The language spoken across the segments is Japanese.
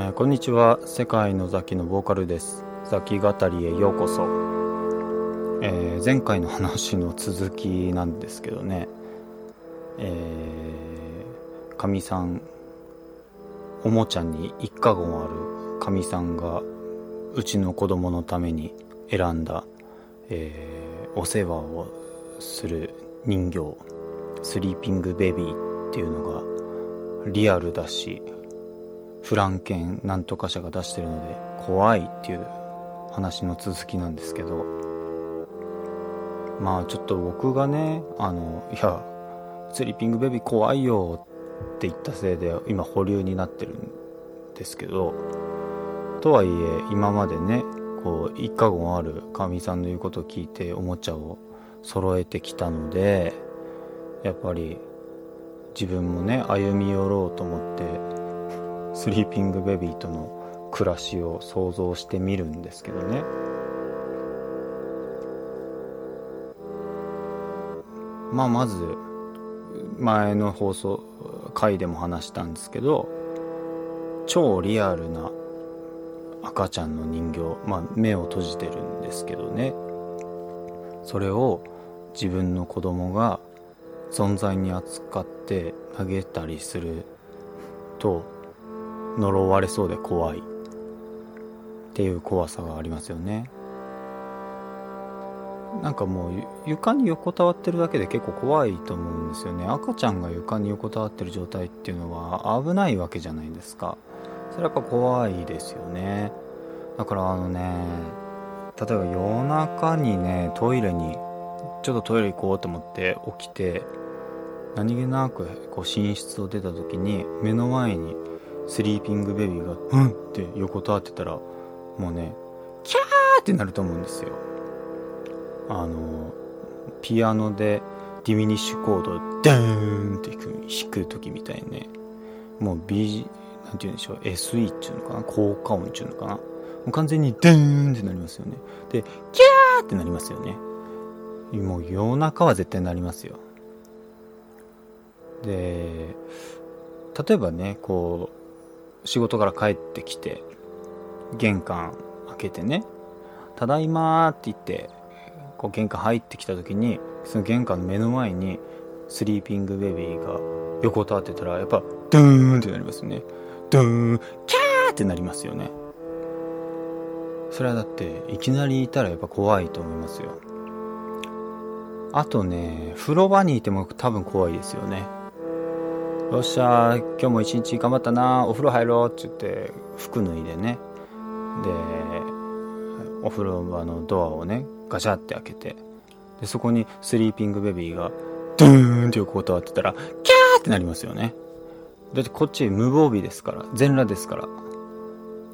えー、こんにちは。世界のザキのボーカルです。ザキ語りへようこそ、えー、前回の話の続きなんですけどね。えか、みさんおもちゃに一家言あるかみさんがうちの子供のために選んだ、え、お世話をする人形。スリーピングベビーっていうのがリアルだしフランケンなんとか社が出してるので怖いっていう話の続きなんですけど。まあちょっと僕がねあのいやスリーピングベビー怖いよって言ったせいで今保留になってるんですけど。とはいえ今までねこう一家言あるかみさんの言うことを聞いておもちゃを揃えてきたのでやっぱり自分もね歩み寄ろうと思ってスリーピングベビーとの暮らしを想像してみるんですけどね。まあまず前の放送回でも話したんですけど超リアルな赤ちゃんの人形、まあ、目を閉じてるんですけどね。それを自分の子供が存在に扱って投げたりすると呪われそうで怖い。っていう怖さがありますよね。なんかもう床に横たわってるだけで結構怖いと思うんですよね。赤ちゃんが床に横たわってる状態っていうのは危ないわけじゃないですか。それやっぱ怖いですよね。だからあのね例えば夜中にねトイレにちょっとトイレ行こうと思って起きて何気なくこう寝室を出た時に目の前にスリーピングベビーが、うんって横たわってたら、もうね、キャーってなると思うんですよ。あの、ピアノでディミニッシュコードをダーンって弾く弾く時みたいにね、もう B、なんて言うんでしょう、SE っていうのかな効果音っていうのかなもう完全にダーンってなりますよね。で、キャーってなりますよね。もう夜中は絶対なりますよ。で、例えばね、こう、仕事から帰ってきて、玄関開けてね、ただいまーって言って、こう玄関入ってきた時に、その玄関の目の前に、スリーピングベビーが横たわってたら、やっぱ、ドゥーンってなりますね。ドゥーン、キャーってなりますよね。それはだって、いきなりいたらやっぱ怖いと思いますよ。あとね、風呂場にいても多分怖いですよね。よっしゃ今日も一日頑張ったなお風呂入ろうって言って服脱いでね。でお風呂場のドアをねガチャって開けてでそこにスリーピングベビーがドゥーンって横たわってたらキャーってなりますよね。だってこっち無防備ですから全裸ですから。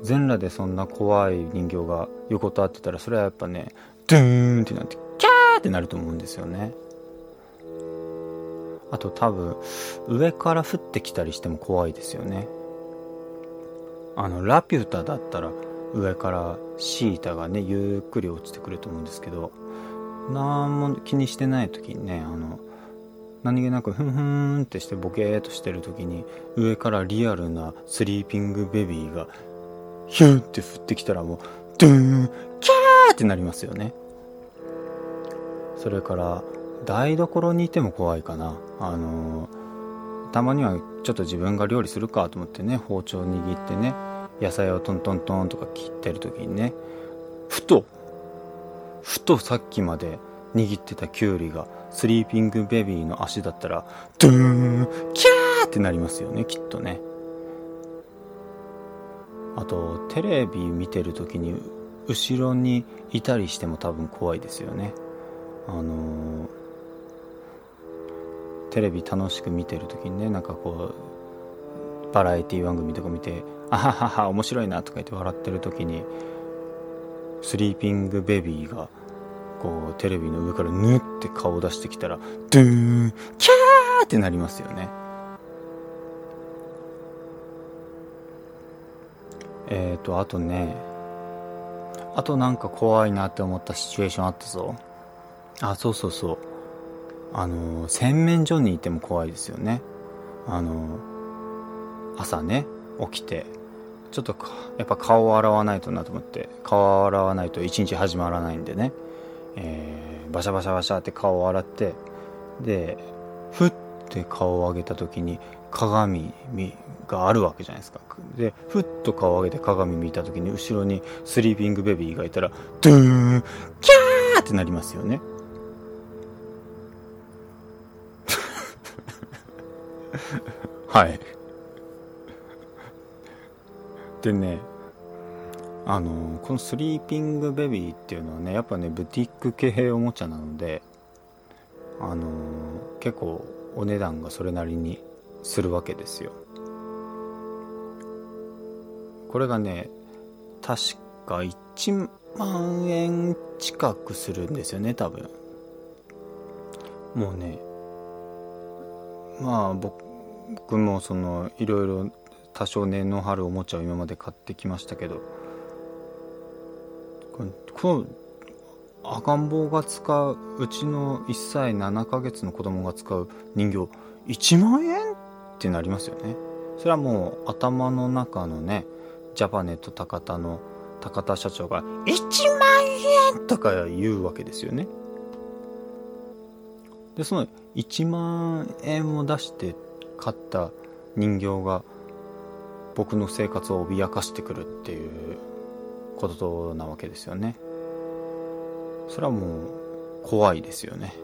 全裸でそんな怖い人形が横たわってたらそれはやっぱねドゥーンってなってキャーってなると思うんですよね。あと多分、上から降ってきたりしても怖いですよね。あの、ラピュタだったら上からシータがね、ゆっくり落ちてくると思うんですけど、何も気にしてない時にね、あの、何気なくふんふんってしてボケーっとしてる時に上からリアルなスリーピングベビーがヒュンって降ってきたらもうドゥーンキャーってなりますよねそれから台所にいても怖いかな。あのたまにはちょっと自分が料理するかと思ってね包丁握ってね野菜をトントントンとか切ってる時にねふとふとさっきまで握ってたキュウリがスリーピングベビーの足だったらドゥーンキャーってなりますよねきっとね。あとテレビ見てる時に後ろにいたりしても多分怖いですよね。あのーテレビ楽しく見てる時にねなんかこうバラエティ番組とか見て「あははは面白いな」とか言って笑ってる時にスリーピングベビーがこうテレビの上からぬって顔を出してきたらドゥーンキャーってなりますよね。えっ、ー、とあとねあとなんか怖いなって思ったシチュエーションあったぞ。あそうそうそう。あの、洗面所にいても怖いですよね。あの、朝ね、起きて、ちょっとやっぱ顔を洗わないとなと思って顔を洗わないと一日始まらないんでね、えー、バシャバシャバシャって顔を洗ってでふって顔を上げた時に鏡があるわけじゃないですか。でふっと顔を上げて鏡見た時に後ろにスリーピングベビーがいたらドゥーンキャーってなりますよね。はい。でねあのこのスリーピングベビーっていうのはねやっぱねブティック系おもちゃなのであの結構お値段がそれなりにするわけですよ。これがね確か1万円近くするんですよね多分。もうねまあ僕僕もそのいろいろ多少念の張るおもちゃを今まで買ってきましたけどこの赤ん坊が使ううちの1歳7ヶ月の子供が使う人形1万円ってなりますよね。それはもう頭の中のねジャパネット高田の高田社長が1万円とか言うわけですよね。でその1万円を出して買った人形が僕の生活を脅かしてくるっていうことなわけですよね。それはもう怖いですよね。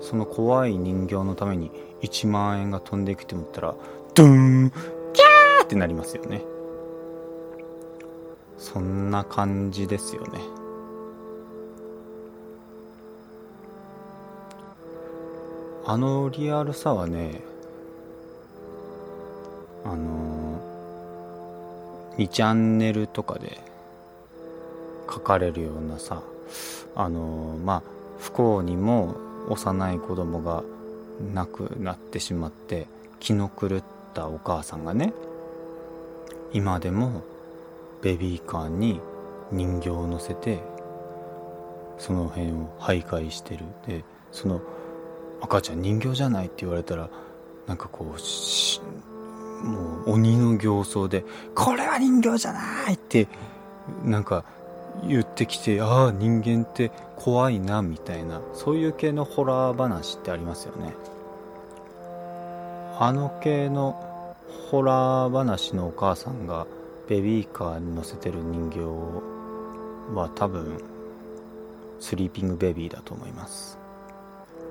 その怖い人形のために1万円が飛んでいくって思ったらドゥーンキャーってなりますよね。そんな感じですよね。あのリアルさはねあの、2チャンネルとかで書かれるようなさあの、まあ不幸にも幼い子供が亡くなってしまって気の狂ったお母さんがね今でもベビーカーに人形を乗せてその辺を徘徊してる。でその赤ちゃん人形じゃないって言われたらなんかこうもう鬼の形相でこれは人形じゃないってなんか言ってきてああ人間って怖いなみたいな。そういう系のホラー話ってありますよね。あの系のホラー話のお母さんがベビーカーに乗せてる人形は多分スリーピングベビーだと思います。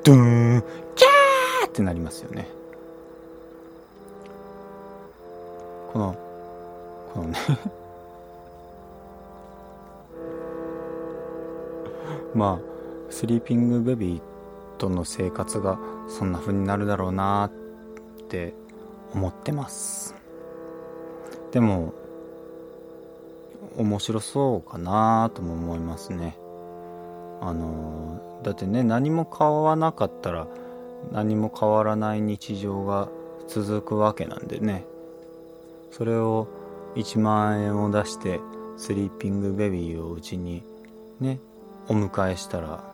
ドゥーンキャーってなりますよね。このこのね。まあスリーピングベビーとの生活がそんな風になるだろうなって思ってます。でも面白そうかなとも思いますね。あのだってね何も変わらなかったら何も変わらない日常が続くわけなんでね。それを1万円を出してスリーピングベビーをうちにねお迎えしたら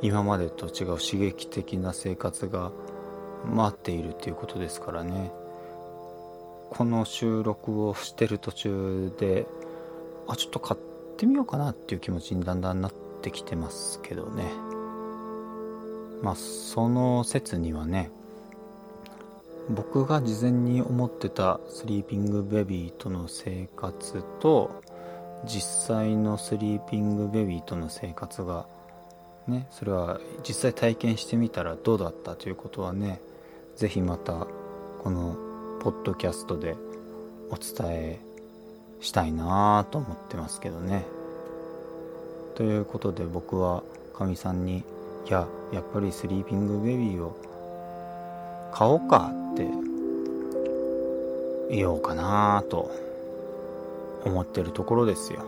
今までと違う刺激的な生活が待っているっていうことですからね。この収録をしてる途中であちょっと買ってみようかなっていう気持ちにだんだんなってきてますけどねまあその説にはね僕が事前に思ってたスリーピングベビーとの生活と実際のスリーピングベビーとの生活がねそれは実際体験してみたらどうだったということはね是非またこのポッドキャストでお伝えしたいなと思ってますけどね。ということで僕はかみさんに「いややっぱりスリーピングベビーを買おうか」って言おうかなと思ってるところですよ。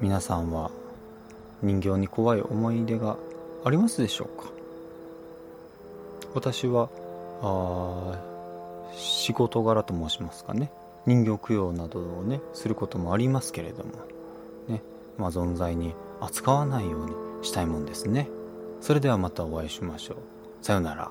皆さんは人形に怖い思い出がありますでしょうか？私はあ仕事柄と申しますかね。人形供養などをねすることもありますけれども。ね。まあ存在に扱わないようにしたいもんですね。それではまたお会いしましょう。さようなら。